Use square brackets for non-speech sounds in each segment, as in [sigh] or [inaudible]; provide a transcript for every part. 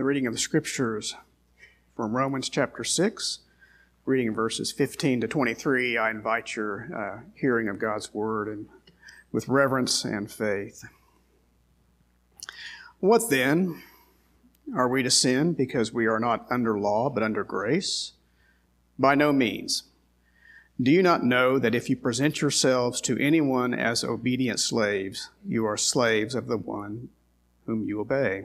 the reading of the scriptures from Romans chapter 6, reading verses 15 to 23. I invite your uh, hearing of God's word and with reverence and faith. What then? Are we to sin because we are not under law but under grace? By no means. Do you not know that if you present yourselves to anyone as obedient slaves, you are slaves of the one whom you obey?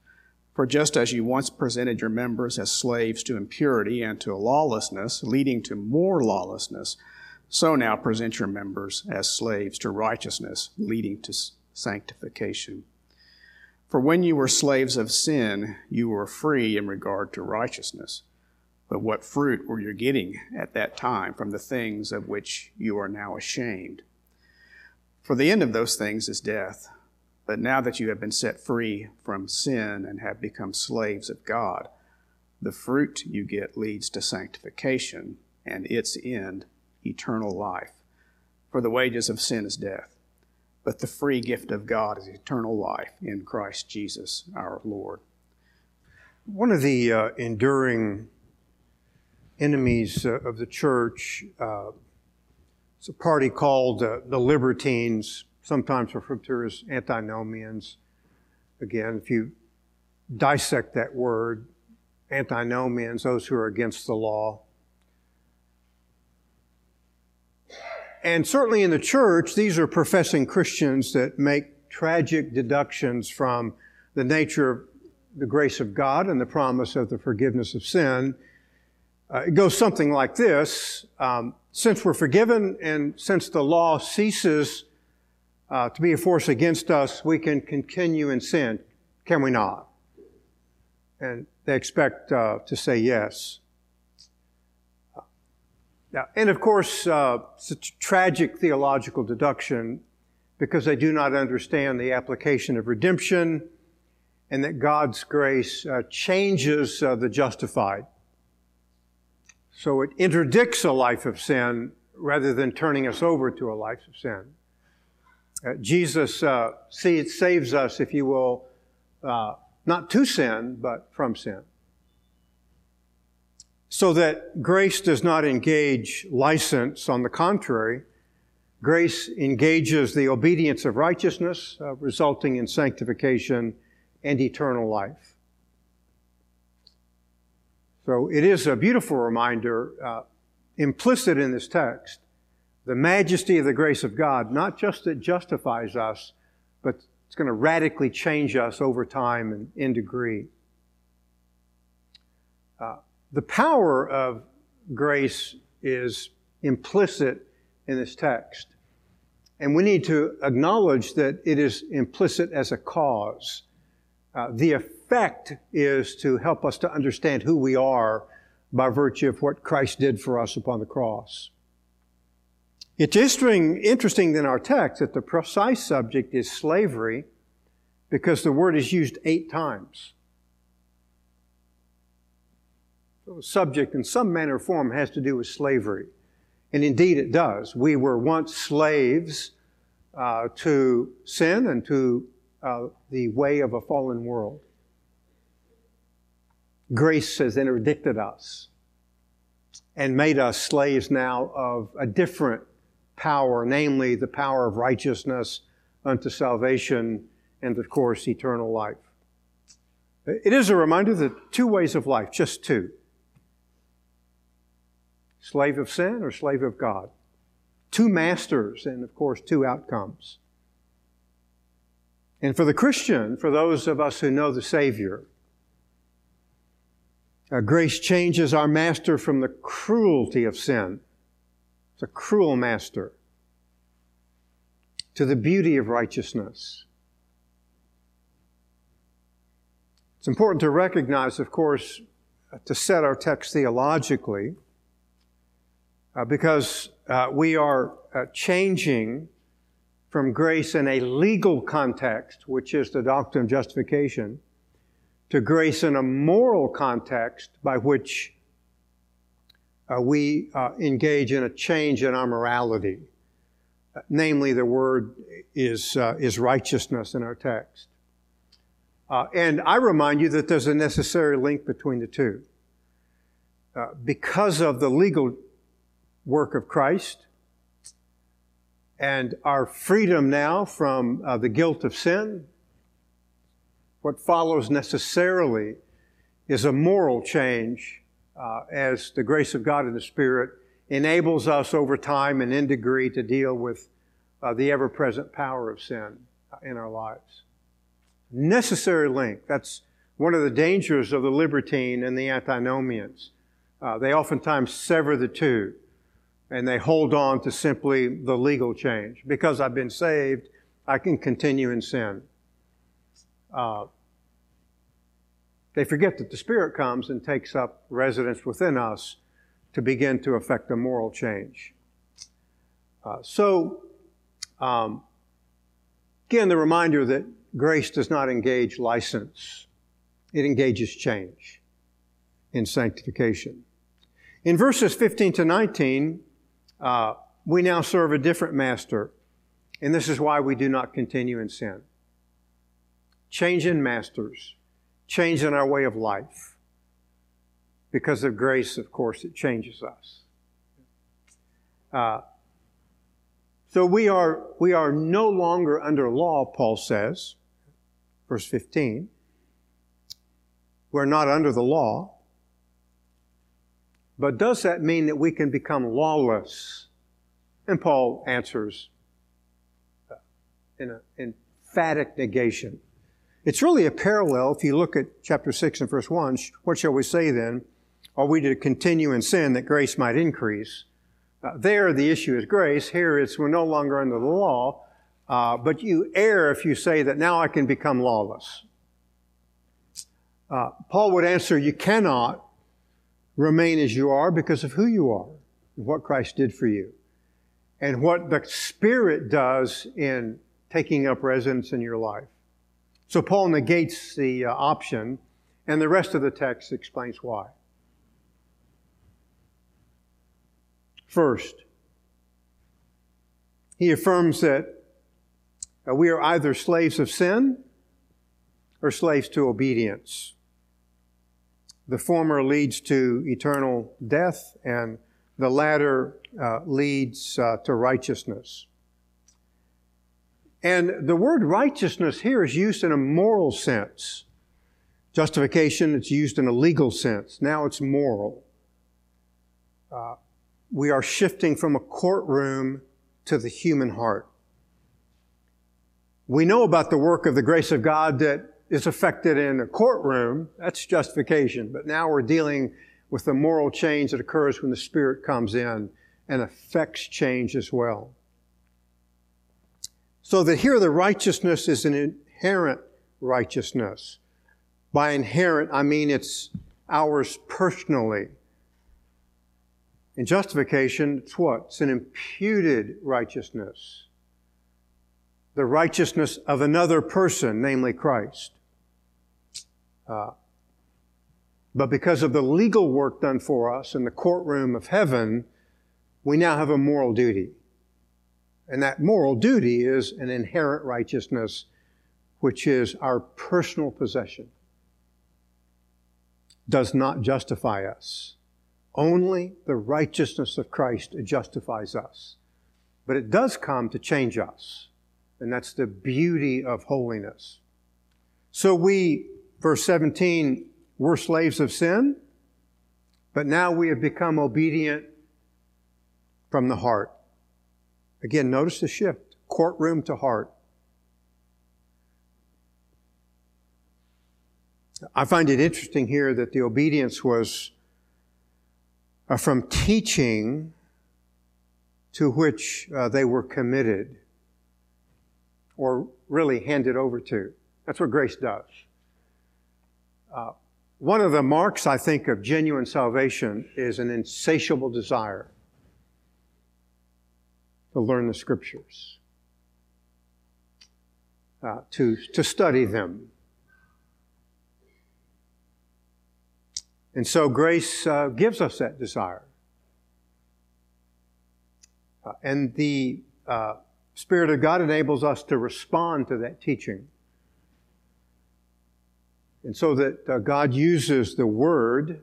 For just as you once presented your members as slaves to impurity and to lawlessness, leading to more lawlessness, so now present your members as slaves to righteousness, leading to sanctification. For when you were slaves of sin, you were free in regard to righteousness. But what fruit were you getting at that time from the things of which you are now ashamed? For the end of those things is death. But now that you have been set free from sin and have become slaves of God, the fruit you get leads to sanctification and its end, eternal life. For the wages of sin is death, but the free gift of God is eternal life in Christ Jesus our Lord. One of the uh, enduring enemies uh, of the church uh, is a party called uh, the Libertines sometimes referred to as antinomians. Again, if you dissect that word, antinomians, those who are against the law. And certainly in the church, these are professing Christians that make tragic deductions from the nature of the grace of God and the promise of the forgiveness of sin. Uh, it goes something like this um, Since we're forgiven and since the law ceases uh, to be a force against us, we can continue in sin, can we not? And they expect uh, to say yes. Now, and of course, uh, it's a tragic theological deduction because they do not understand the application of redemption and that God's grace uh, changes uh, the justified. So it interdicts a life of sin rather than turning us over to a life of sin. Uh, Jesus uh, saves us, if you will, uh, not to sin, but from sin. So that grace does not engage license. On the contrary, grace engages the obedience of righteousness, uh, resulting in sanctification and eternal life. So it is a beautiful reminder uh, implicit in this text the majesty of the grace of God, not just that justifies us, but it's going to radically change us over time and in degree. Uh, the power of grace is implicit in this text. And we need to acknowledge that it is implicit as a cause. Uh, the effect is to help us to understand who we are by virtue of what Christ did for us upon the cross. It's interesting, in our text that the precise subject is slavery because the word is used eight times. So the subject in some manner or form has to do with slavery. And indeed it does. We were once slaves uh, to sin and to uh, the way of a fallen world. Grace has interdicted us and made us slaves now of a different power, namely the power of righteousness unto salvation and, of course, eternal life. It is a reminder that two ways of life, just two slave of sin or slave of God. Two masters, and of course, two outcomes. And for the Christian, for those of us who know the Savior, uh, grace changes our master from the cruelty of sin a cruel master, to the beauty of righteousness. It's important to recognize, of course, to set our text theologically, uh, because uh, we are uh, changing from grace in a legal context, which is the doctrine of justification, to grace in a moral context by which uh, we uh, engage in a change in our morality. Uh, namely, the word is, uh, is righteousness in our text. Uh, and I remind you that there's a necessary link between the two. Uh, because of the legal work of Christ, and our freedom now from the guilt of sin, what follows necessarily is a moral change uh, as the grace of God in the Spirit enables us over time and in degree to deal with uh, the ever present power of sin uh, in our lives. Necessary link. That's one of the dangers of the libertine and the antinomians. Uh, they oftentimes sever the two and they hold on to simply the legal change. Because I've been saved, I can continue in sin. Uh, they forget that the Spirit comes and takes up residence within us to begin to effect a moral change. Uh, so, um, again, the reminder that grace does not engage license, it engages change in sanctification. In verses 15 to 19, uh, we now serve a different master, and this is why we do not continue in sin. Change in masters, change in our way of life. Because of grace, of course, it changes us. Uh, so we are, we are no longer under law, Paul says, verse 15. We're not under the law. But does that mean that we can become lawless? And Paul answers uh, in an emphatic negation. It's really a parallel if you look at chapter 6 and verse 1. What shall we say then? Are we to continue in sin that grace might increase? Uh, there, the issue is grace. Here, it's we're no longer under the law. Uh, but you err if you say that now I can become lawless. Uh, Paul would answer, you cannot remain as you are because of who you are and what Christ did for you. And what the Spirit does in taking up residence in your life. So Paul negates the uh, option, and the rest of the text explains why. First, he affirms that uh, we are either slaves of sin or slaves to obedience. The former leads to eternal death, and the latter uh, leads uh, to righteousness. And the word righteousness here is used in a moral sense. Justification, it's used in a legal sense. Now it's moral. Uh, we are shifting from a courtroom to the human heart. We know about the work of the grace of God that is affected in a courtroom, that's justification. But now we're dealing with the moral change that occurs when the Spirit comes in and affects change as well. So that here the righteousness is an inherent righteousness. By inherent, I mean it's ours personally. In justification, it's what? It's an imputed righteousness. The righteousness of another person, namely Christ. Uh, but because of the legal work done for us in the courtroom of heaven, we now have a moral duty. And that moral duty is an inherent righteousness, which is our personal possession. Does not justify us. Only the righteousness of Christ justifies us. But it does come to change us. And that's the beauty of holiness. So we Verse 17, we're slaves of sin, but now we have become obedient from the heart. Again, notice the shift courtroom to heart. I find it interesting here that the obedience was uh, from teaching to which uh, they were committed or really handed over to. That's what grace does. Uh, one of the marks, I think, of genuine salvation is an insatiable desire to learn the scriptures, uh, to, to study them. And so grace uh, gives us that desire. Uh, and the uh, Spirit of God enables us to respond to that teaching. And so that uh, God uses the Word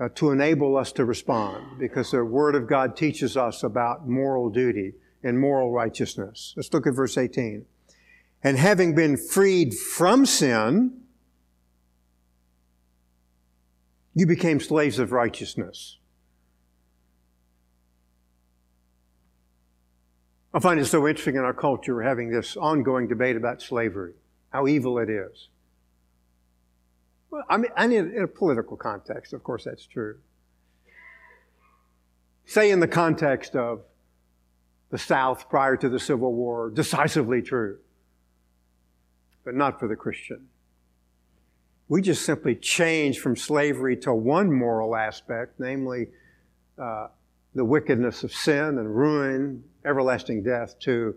uh, to enable us to respond because the Word of God teaches us about moral duty and moral righteousness. Let's look at verse 18. And having been freed from sin, you became slaves of righteousness. I find it so interesting in our culture we're having this ongoing debate about slavery, how evil it is. Well, I mean, in a political context, of course, that's true. Say in the context of the South prior to the Civil War, decisively true, but not for the Christian. We just simply change from slavery to one moral aspect, namely uh, the wickedness of sin and ruin, everlasting death, to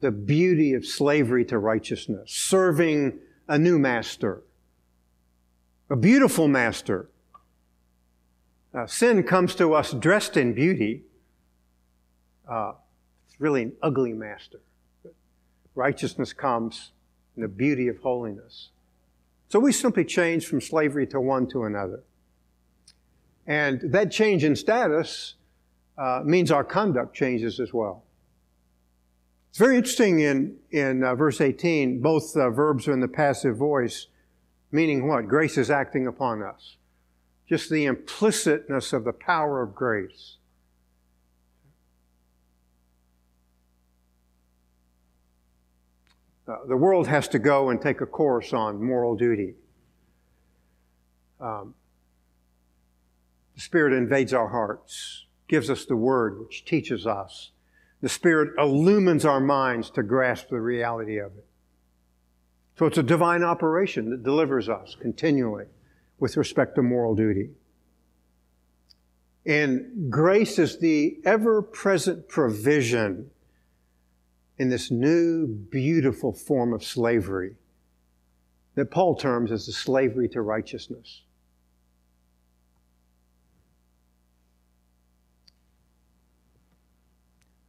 the beauty of slavery to righteousness, serving a new master a beautiful master. Uh, sin comes to us dressed in beauty. Uh, it's really an ugly master. Righteousness comes in the beauty of holiness. So we simply change from slavery to one to another. And that change in status uh, means our conduct changes as well. It's very interesting in, in uh, verse 18, both uh, verbs are in the passive voice. Meaning what? Grace is acting upon us. Just the implicitness of the power of grace. Uh, the world has to go and take a course on moral duty. Um, the Spirit invades our hearts, gives us the Word, which teaches us. The Spirit illumines our minds to grasp the reality of it. So it's a divine operation that delivers us continually with respect to moral duty. And grace is the ever present provision in this new, beautiful form of slavery that Paul terms as the slavery to righteousness.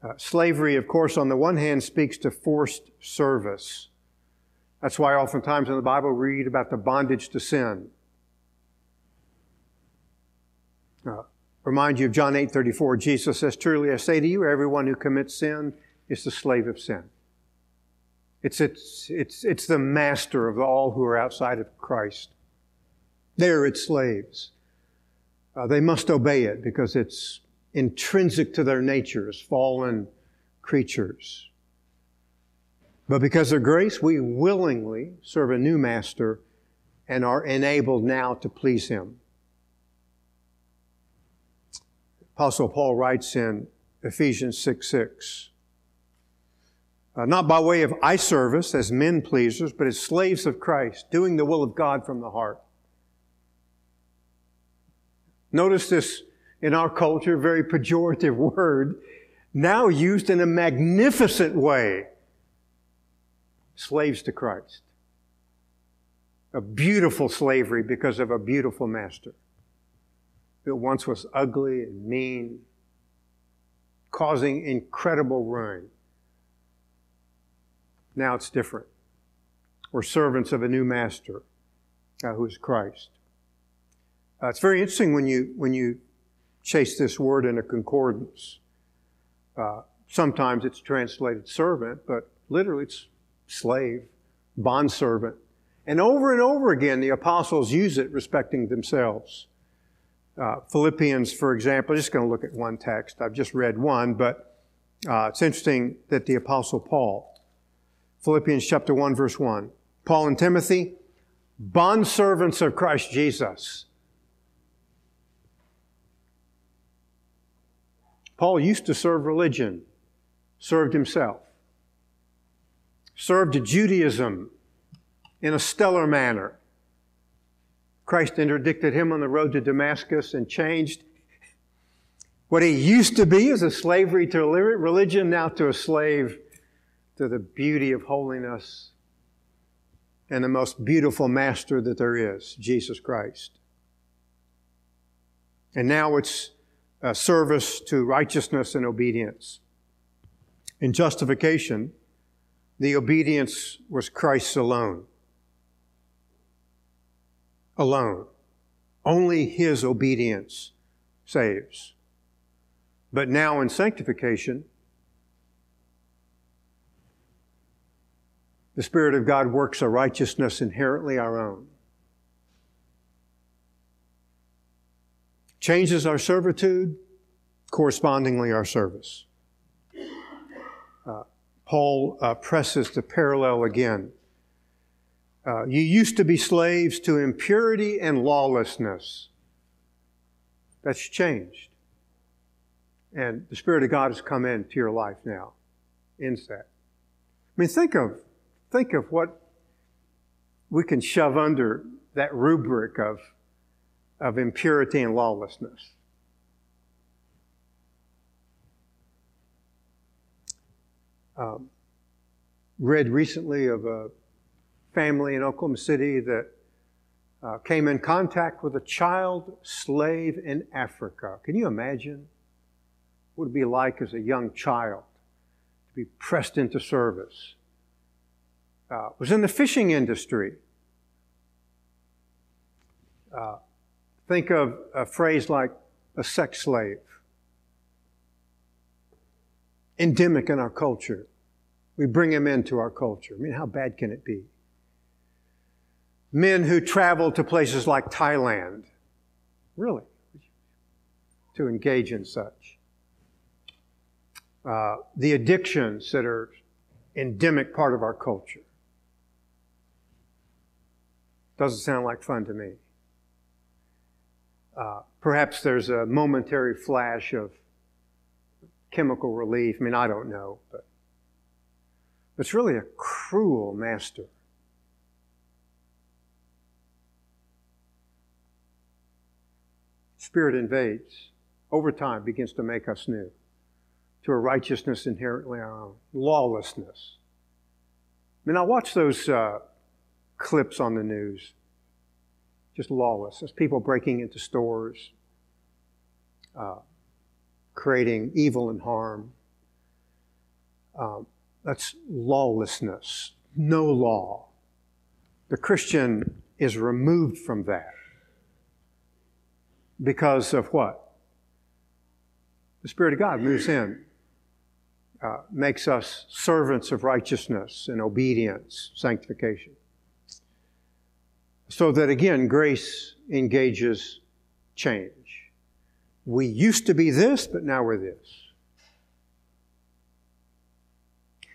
Uh, slavery, of course, on the one hand speaks to forced service that's why oftentimes in the Bible we read about the bondage to sin. Uh, remind you of John 8 34. Jesus says, Truly I say to you, everyone who commits sin is the slave of sin. It's, it's, it's, it's the master of all who are outside of Christ. They're its slaves. Uh, they must obey it because it's intrinsic to their nature as fallen creatures. But because of grace, we willingly serve a new master and are enabled now to please him. Apostle Paul writes in Ephesians 6 6. Uh, not by way of eye service as men pleasers, but as slaves of Christ, doing the will of God from the heart. Notice this in our culture, very pejorative [laughs] word, now used in a magnificent way slaves to Christ. A beautiful slavery because of a beautiful master that once was ugly and mean, causing incredible ruin. Now it's different. We're servants of a new master uh, who is Christ. Uh, it's very interesting when you, when you chase this word in a concordance. Uh, sometimes it's translated servant, but literally it's slave, bondservant. And over and over again, the apostles use it respecting themselves. Uh, Philippians, for example, I'm just going to look at one text. I've just read one, but uh, it's interesting that the apostle Paul, Philippians chapter 1, verse 1, Paul and Timothy, bondservants of Christ Jesus. Paul used to serve religion, served himself served Judaism in a stellar manner. Christ interdicted him on the road to Damascus and changed What he used to be as a slavery to religion, now to a slave to the beauty of holiness and the most beautiful master that there is, Jesus Christ. And now it's a service to righteousness and obedience. In justification, the obedience was Christ's alone. Alone. Only His obedience saves. But now in sanctification, the Spirit of God works a righteousness inherently our own. Changes our servitude, correspondingly our service. Paul uh, presses the parallel again. Uh, you used to be slaves to impurity and lawlessness. That's changed. And the Spirit of God has come into your life now. Inset. I mean, think of, think of what we can shove under that rubric of, of impurity and lawlessness. Um, read recently of a family in Oklahoma City that uh, came in contact with a child slave in Africa. Can you imagine what it would be like as a young child to be pressed into service? Uh, was in the fishing industry. Uh, think of a phrase like a sex slave endemic in our culture. We bring him into our culture. I mean, how bad can it be? Men who travel to places like Thailand, really, to engage in such. Uh, the addictions that are endemic part of our culture. Doesn't sound like fun to me. Uh, perhaps there's a momentary flash of chemical relief. I mean, I don't know, but it's really a cruel master. Spirit invades, over time begins to make us new to a righteousness inherently our own, lawlessness. I mean, I watch those uh, clips on the news. Just lawlessness, people breaking into stores, uh, creating evil and harm. Um, that's lawlessness, no law. The Christian is removed from that because of what? The Spirit of God moves in, uh, makes us servants of righteousness and obedience, sanctification. So that again, grace engages change. We used to be this, but now we're this.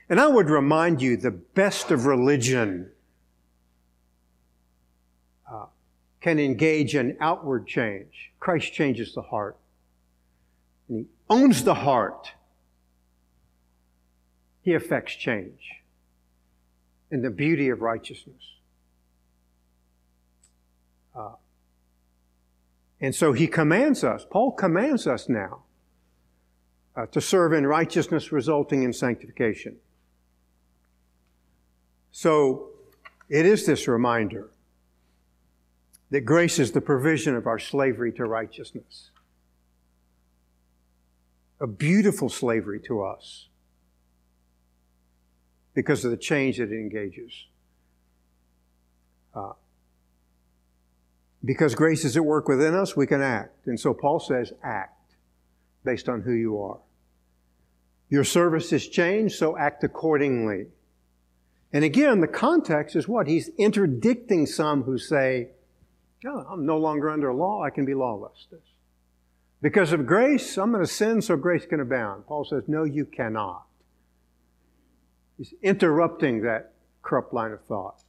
And I would remind you the best of religion uh, can engage in outward change. Christ changes the heart. And He owns the heart. He affects change in the beauty of righteousness. Uh, and so He commands us, Paul commands us now uh, to serve in righteousness resulting in sanctification. So it is this reminder that grace is the provision of our slavery to righteousness. A beautiful slavery to us because of the change that it engages. Uh, because grace is at work within us, we can act. And so Paul says, act based on who you are. Your service is changed, so act accordingly. And again, the context is what? He's interdicting some who say, oh, I'm no longer under law, I can be lawless. Because of grace, I'm going to sin so grace can abound. Paul says, No, you cannot. He's interrupting that corrupt line of thought.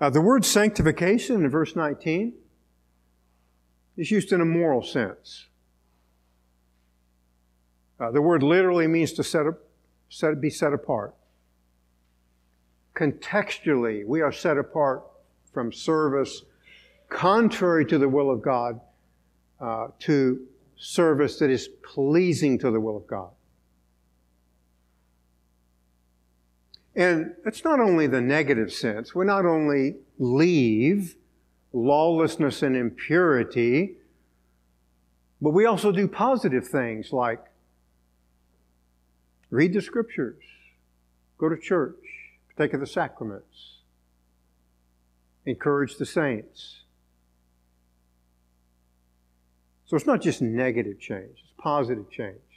Uh, the word sanctification in verse 19 is used in a moral sense. Uh, the word literally means to set, up, set, be set apart contextually, we are set apart from service contrary to the will of God uh, to service that is pleasing to the will of God. And it's not only the negative sense. We not only leave lawlessness and impurity, but we also do positive things like read the scriptures, go to church, partake of the sacraments, encourage the saints. So it's not just negative change, it's positive change.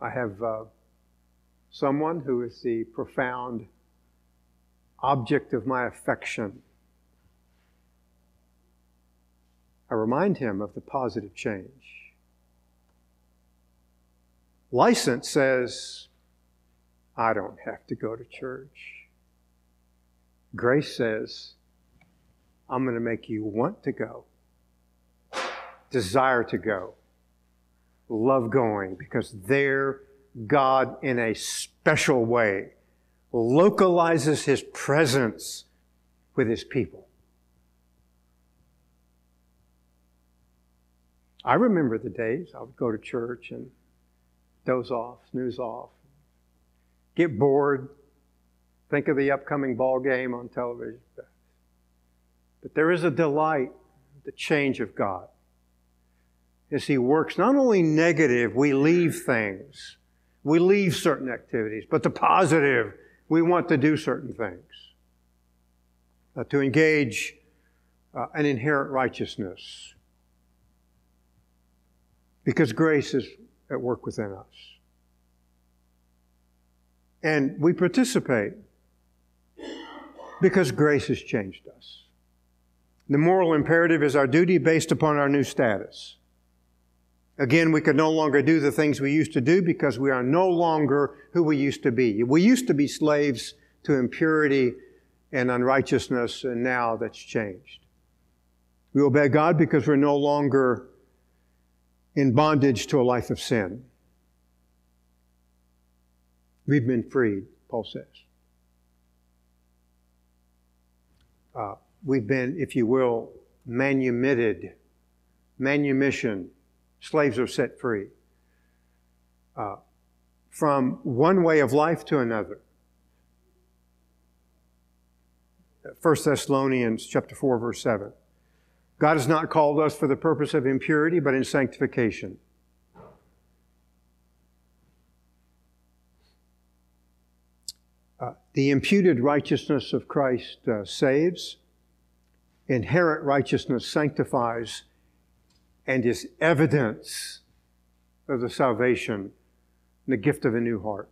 I have uh, someone who is the profound object of my affection. I remind him of the positive change. License says, I don't have to go to church. Grace says, I'm going to make you want to go, desire to go, love going, because there God, in a special way, localizes His presence with His people. I remember the days I would go to church and doze off, snooze off, get bored, think of the upcoming ball game on television. But there is a delight, the change of God. As He works, not only negative, we leave things, we leave certain activities, but the positive, we want to do certain things. Uh, to engage uh, an inherent righteousness. Because grace is at work within us. And we participate because grace has changed us. The moral imperative is our duty based upon our new status. Again, we could no longer do the things we used to do because we are no longer who we used to be. We used to be slaves to impurity and unrighteousness, and now that's changed. We obey God because we're no longer in bondage to a life of sin. We've been freed, Paul says. Uh, we've been, if you will, manumitted, manumission. Slaves are set free uh, from one way of life to another. 1 Thessalonians chapter 4 verse 7. God has not called us for the purpose of impurity, but in sanctification. Uh, the imputed righteousness of Christ uh, saves, inherent righteousness sanctifies, and is evidence of the salvation and the gift of a new heart.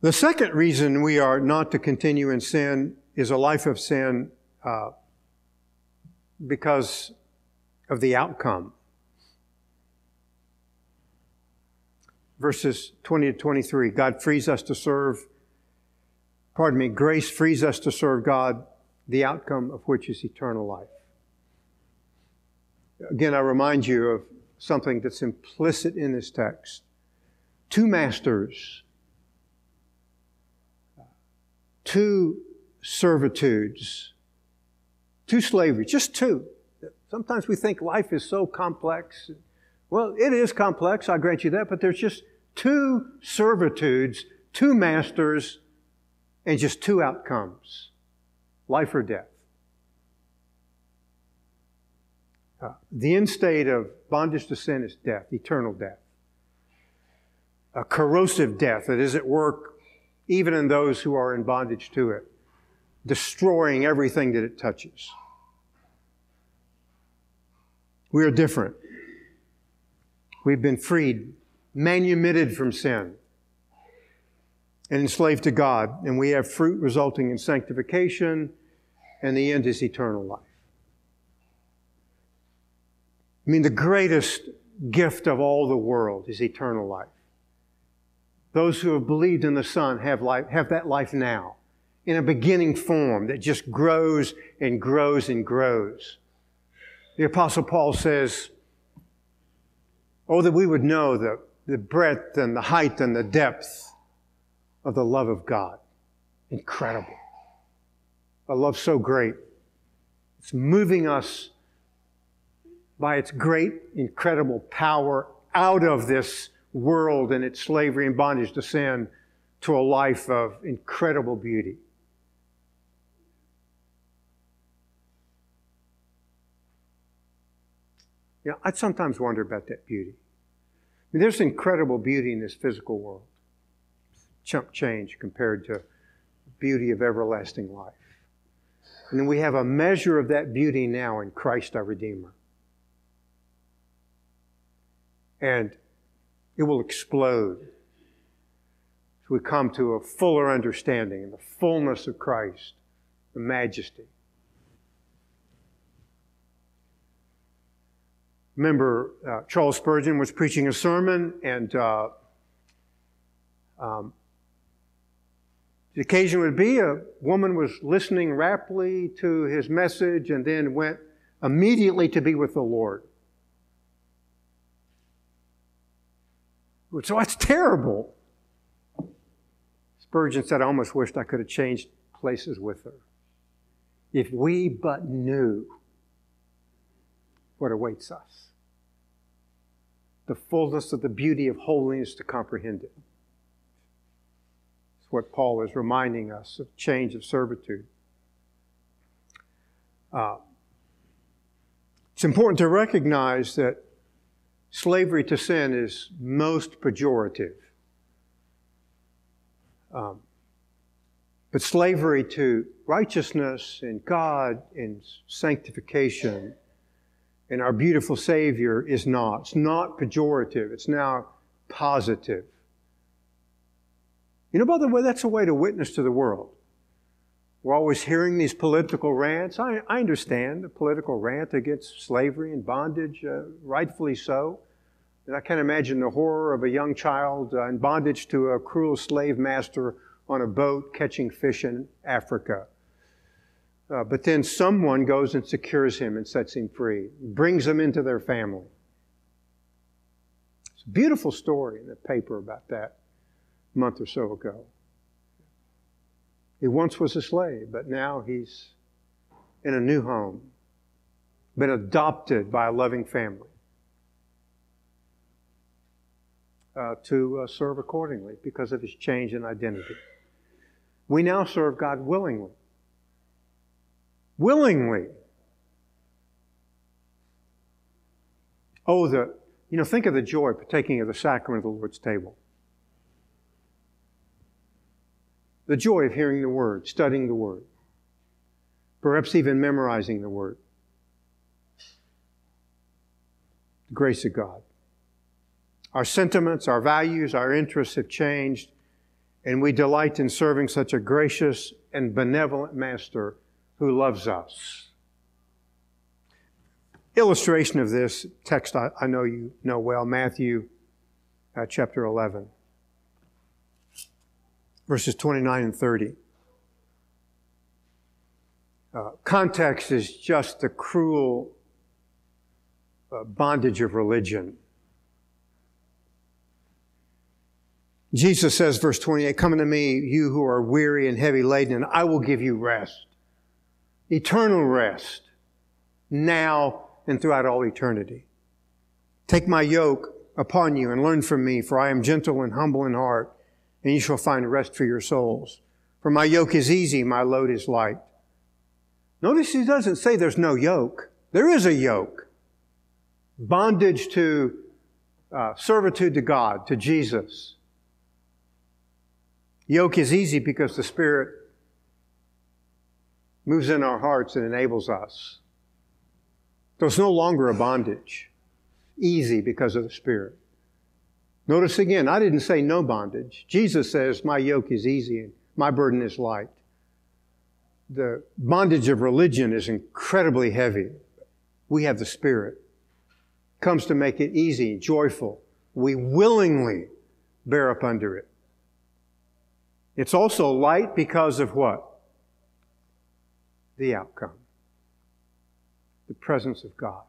The second reason we are not to continue in sin is a life of sin uh, because of the outcome. Verses 20 to 23 God frees us to serve, pardon me, grace frees us to serve God, the outcome of which is eternal life. Again, I remind you of something that's implicit in this text. Two masters, two servitudes, two slaveries, just two. Sometimes we think life is so complex. Well, it is complex, I grant you that, but there's just two servitudes, two masters, and just two outcomes life or death. Uh, the end state of bondage to sin is death, eternal death. A corrosive death that is at work even in those who are in bondage to it, destroying everything that it touches. We are different. We've been freed, manumitted from sin, and enslaved to God, and we have fruit resulting in sanctification, and the end is eternal life. I mean, the greatest gift of all the world is eternal life. Those who have believed in the Son have, life, have that life now in a beginning form that just grows and grows and grows. The Apostle Paul says, Oh, that we would know the, the breadth and the height and the depth of the love of God. Incredible. a love so great. It's moving us by its great, incredible power out of this world and its slavery and bondage to sin to a life of incredible beauty. You know, I sometimes wonder about that beauty. I mean, there's incredible beauty in this physical world. Chump change compared to the beauty of everlasting life. And then we have a measure of that beauty now in Christ our Redeemer. And it will explode So we come to a fuller understanding and the fullness of Christ, the majesty. Remember, uh, Charles Spurgeon was preaching a sermon, and uh, um, the occasion would be a woman was listening raptly to his message and then went immediately to be with the Lord. So that's terrible. Spurgeon said, I almost wished I could have changed places with her. If we but knew what awaits us, the fullness of the beauty of holiness to comprehend it. It's what Paul is reminding us of change of servitude. Uh, it's important to recognize that slavery to sin is most pejorative. Um, but slavery to righteousness and God and sanctification and our beautiful Savior is not. It's not pejorative, it's now positive. You know, by the way, that's a way to witness to the world. We're always hearing these political rants. I, I understand the political rant against slavery and bondage, uh, rightfully so. And I can't imagine the horror of a young child uh, in bondage to a cruel slave master on a boat catching fish in Africa. Uh, but then someone goes and secures him and sets him free, brings him into their family. It's a beautiful story in the paper about that a month or so ago. He once was a slave, but now he's in a new home, been adopted by a loving family uh, to uh, serve accordingly because of his change in identity. We now serve God willingly willingly. Oh, the, you know, think of the joy partaking of the sacrament of the Lord's table. The joy of hearing the Word, studying the Word, perhaps even memorizing the Word. The grace of God. Our sentiments, our values, our interests have changed, and we delight in serving such a gracious and benevolent Master who loves us. Illustration of this text I, I know you know well Matthew uh, chapter 11, verses 29 and 30. Uh, context is just the cruel uh, bondage of religion. Jesus says, verse 28, Come unto me, you who are weary and heavy laden, and I will give you rest eternal rest now and throughout all eternity. Take my yoke upon you and learn from me, for I am gentle and humble in heart, and you shall find rest for your souls. For my yoke is easy, my load is light. Notice he doesn't say there's no yoke. There is a yoke. Bondage to uh, servitude to God, to Jesus. Yoke is easy because the Spirit moves in our hearts and enables us. So it's no longer a bondage, easy because of the Spirit. Notice again, I didn't say no bondage. Jesus says, My yoke is easy and my burden is light. The bondage of religion is incredibly heavy. We have the Spirit. Comes to make it easy, joyful. We willingly bear up under it. It's also light because of what? the outcome the presence of God,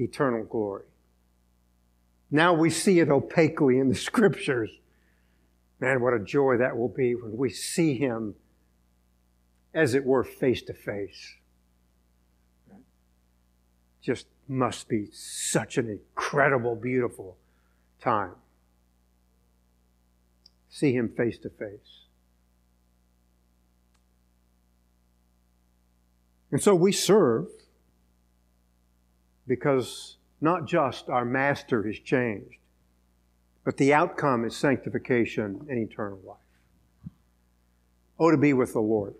eternal glory. Now we see it opaquely in the scriptures. Man, what a joy that will be when we see him, as it were, face to face. Just must be such an incredible, beautiful time. See him face to face. And so we serve because not just our master has changed, but the outcome is sanctification and eternal life. Oh, to be with the Lord.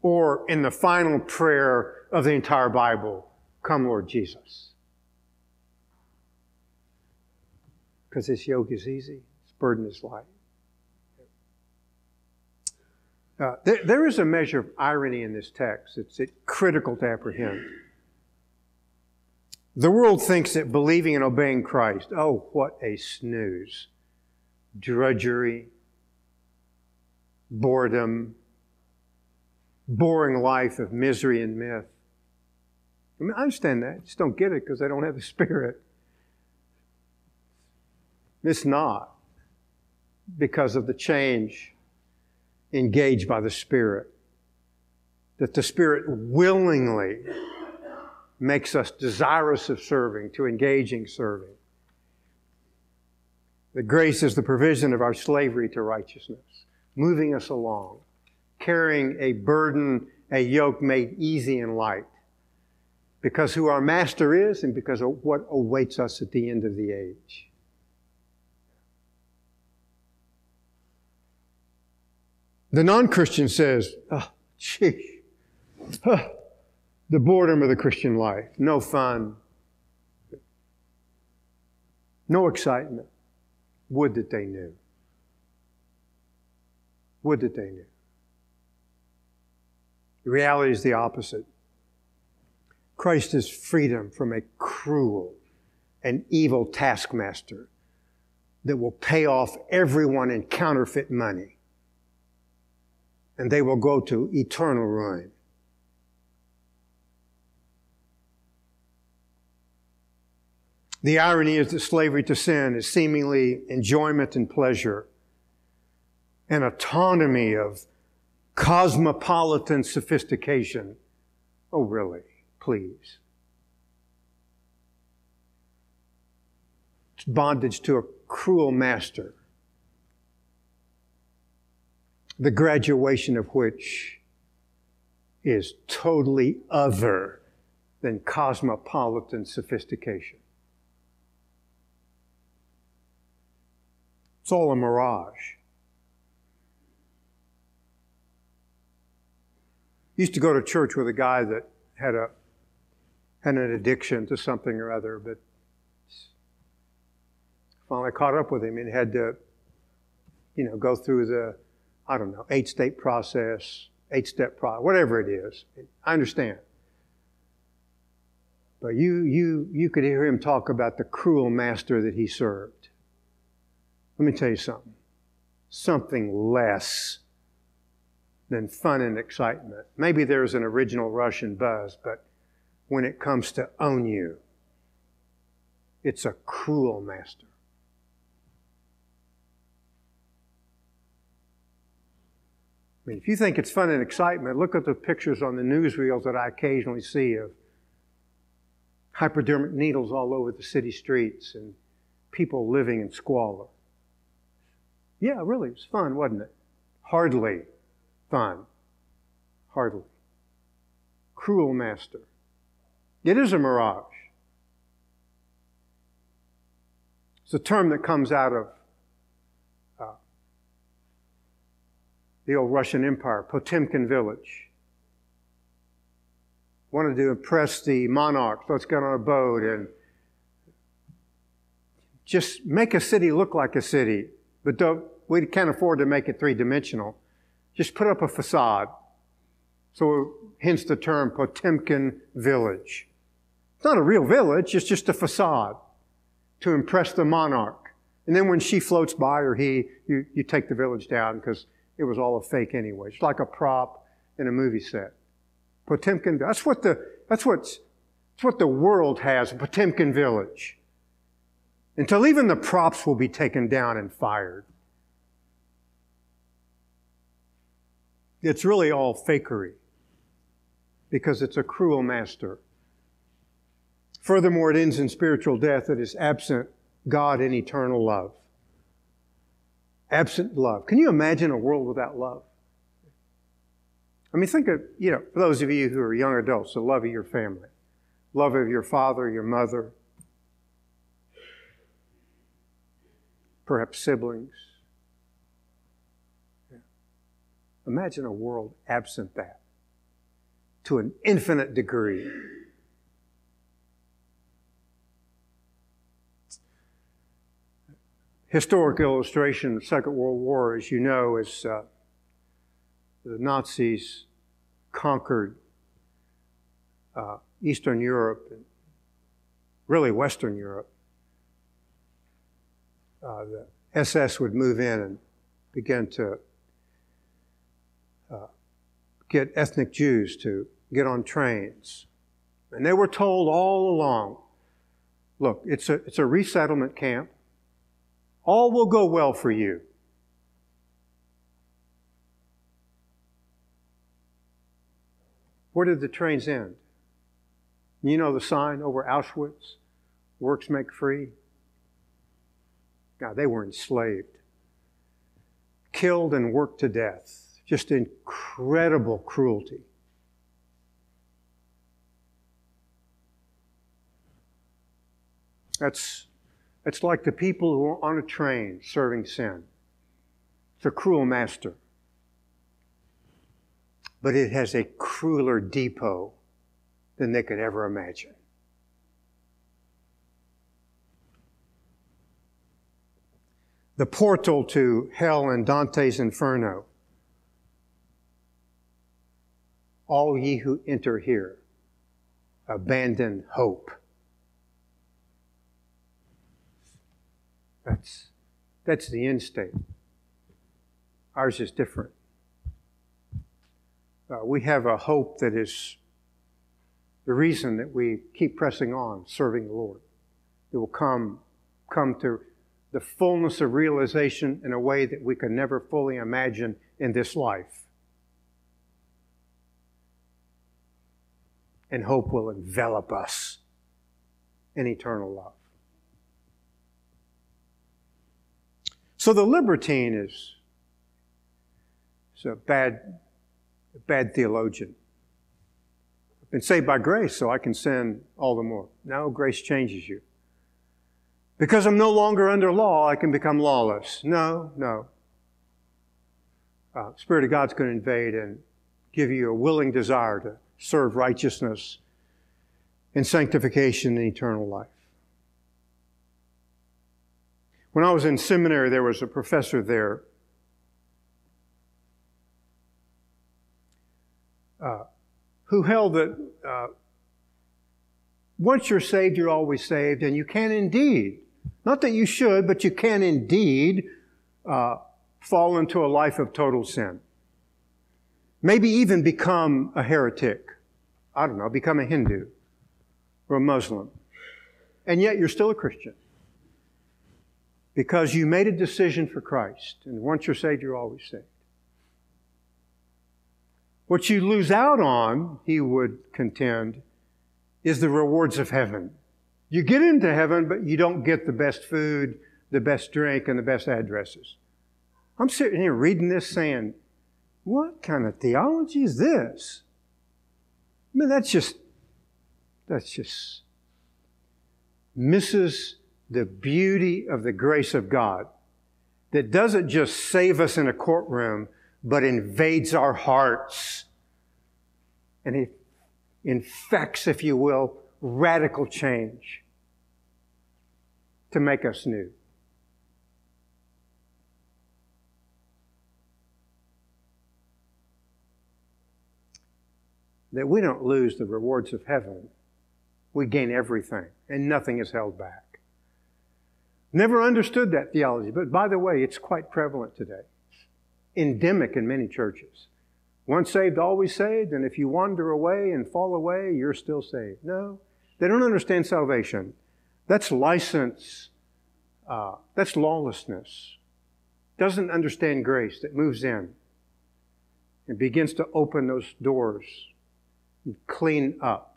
Or in the final prayer of the entire Bible, come, Lord Jesus. Because his yoke is easy, his burden is light. Uh, there, there is a measure of irony in this text. It's it, critical to apprehend. The world thinks that believing and obeying Christ, oh, what a snooze. Drudgery, boredom, boring life of misery and myth. I mean, I understand that. I just don't get it because I don't have the [laughs] Spirit. It's not because of the change engaged by the Spirit. That the Spirit willingly makes us desirous of serving, to engaging serving. That grace is the provision of our slavery to righteousness, moving us along, carrying a burden, a yoke made easy and light. Because who our master is and because of what awaits us at the end of the age. The non Christian says, ah, oh, gee, the boredom of the Christian life, no fun, no excitement. Would that they knew. Would that they knew. The reality is the opposite. Christ is freedom from a cruel and evil taskmaster that will pay off everyone in counterfeit money and they will go to eternal ruin. The irony is that slavery to sin is seemingly enjoyment and pleasure, an autonomy of cosmopolitan sophistication. Oh, really? Please. It's bondage to a cruel master the graduation of which is totally other than cosmopolitan sophistication. It's all a mirage. Used to go to church with a guy that had a had an addiction to something or other, but finally caught up with him and had to, you know, go through the I don't know, eight state process, eight step process, whatever it is. I understand. But you, you, you could hear him talk about the cruel master that he served. Let me tell you something. Something less than fun and excitement. Maybe there's an original Russian buzz, but when it comes to own you, it's a cruel master. I mean, if you think it's fun and excitement, look at the pictures on the newsreels that I occasionally see of hypodermic needles all over the city streets and people living in squalor. Yeah, really, it was fun, wasn't it? Hardly fun. Hardly. Cruel master. It is a mirage. It's a term that comes out of uh, the old Russian Empire, Potemkin village. Wanted to impress the monarch. so Let's get on a boat and just make a city look like a city, but we can't afford to make it three dimensional. Just put up a facade. So, hence the term Potemkin village. It's not a real village, it's just a facade to impress the monarch. And then when she floats by or he, you, you take the village down because it was all a fake anyway. It's like a prop in a movie set. Potemkin, that's what the, that's what's, that's what the world has, Potemkin village. Until even the props will be taken down and fired. It's really all fakery because it's a cruel master. Furthermore, it ends in spiritual death that is absent God in eternal love. Absent love. Can you imagine a world without love? I mean, think of, you know, for those of you who are young adults, the love of your family, love of your father, your mother, perhaps siblings. Yeah. Imagine a world absent that to an infinite degree. Historic illustration of the Second World War, as you know, is uh, the Nazis conquered uh, Eastern Europe and really Western Europe. Uh, the SS would move in and begin to uh, get ethnic Jews to get on trains. And they were told all along look, it's a, it's a resettlement camp. All will go well for you. Where did the trains end? You know the sign over Auschwitz? Works make free. God, they were enslaved, killed and worked to death. Just incredible cruelty. That's, that's like the people who are on a train serving sin. It's a cruel master. But it has a crueler depot than they could ever imagine. The portal to hell and Dante's Inferno. All ye who enter here, abandon hope. That's, that's the end state. Ours is different. Uh, we have a hope that is the reason that we keep pressing on, serving the Lord. It will come, come to the fullness of realization in a way that we can never fully imagine in this life. And hope will envelop us in eternal love. So the libertine is, is a bad, bad theologian. I've been saved by grace, so I can sin all the more. No, grace changes you. Because I'm no longer under law, I can become lawless. No, no. Uh, Spirit of God's going to invade and give you a willing desire to serve righteousness and sanctification and eternal life. When I was in seminary, there was a professor there uh, who held that uh, once you're saved, you're always saved, and you can indeed, not that you should, but you can indeed uh, fall into a life of total sin. Maybe even become a heretic. I don't know, become a Hindu or a Muslim. And yet you're still a Christian because you made a decision for Christ. And once you're saved, you're always saved. What you lose out on, he would contend, is the rewards of heaven. You get into heaven, but you don't get the best food, the best drink, and the best addresses. I'm sitting here reading this saying, what kind of theology is this? I mean, that's just, that's just misses the beauty of the grace of God that doesn't just save us in a courtroom, but invades our hearts. And it infects, if you will, radical change to make us new. That we don't lose the rewards of heaven. We gain everything, and nothing is held back. Never understood that theology, but by the way, it's quite prevalent today. Endemic in many churches. Once saved, always saved, and if you wander away and fall away, you're still saved. No, they don't understand salvation. That's license uh, that's lawlessness. Doesn't understand grace that moves in and begins to open those doors and clean up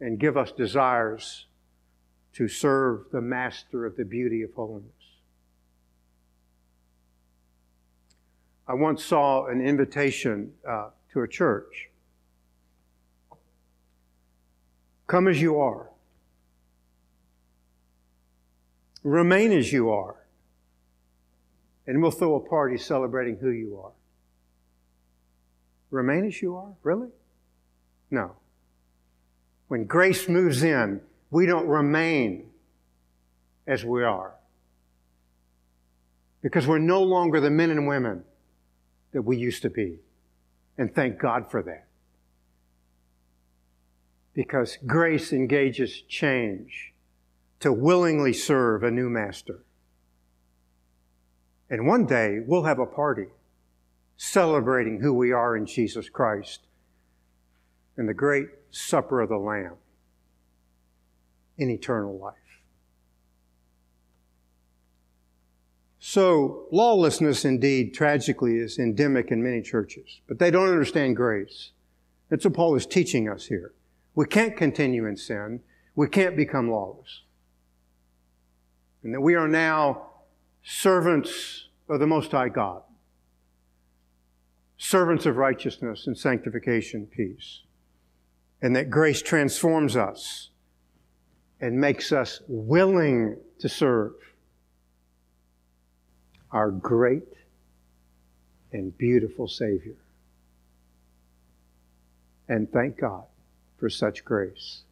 and give us desires to serve the master of the beauty of holiness. I once saw an invitation uh, to a church. Come as you are. Remain as you are. And we'll throw a party celebrating who you are. Remain as you are? Really? No. When grace moves in, we don't remain as we are. Because we're no longer the men and women that we used to be. And thank God for that. Because grace engages change to willingly serve a new master. And one day we'll have a party celebrating who we are in Jesus Christ in the great supper of the Lamb in eternal life. So, lawlessness indeed, tragically, is endemic in many churches, but they don't understand grace. That's what Paul is teaching us here. We can't continue in sin. We can't become lawless. And that we are now servants of the Most High God, servants of righteousness and sanctification, peace. And that grace transforms us and makes us willing to serve our great and beautiful Savior. And thank God for such grace.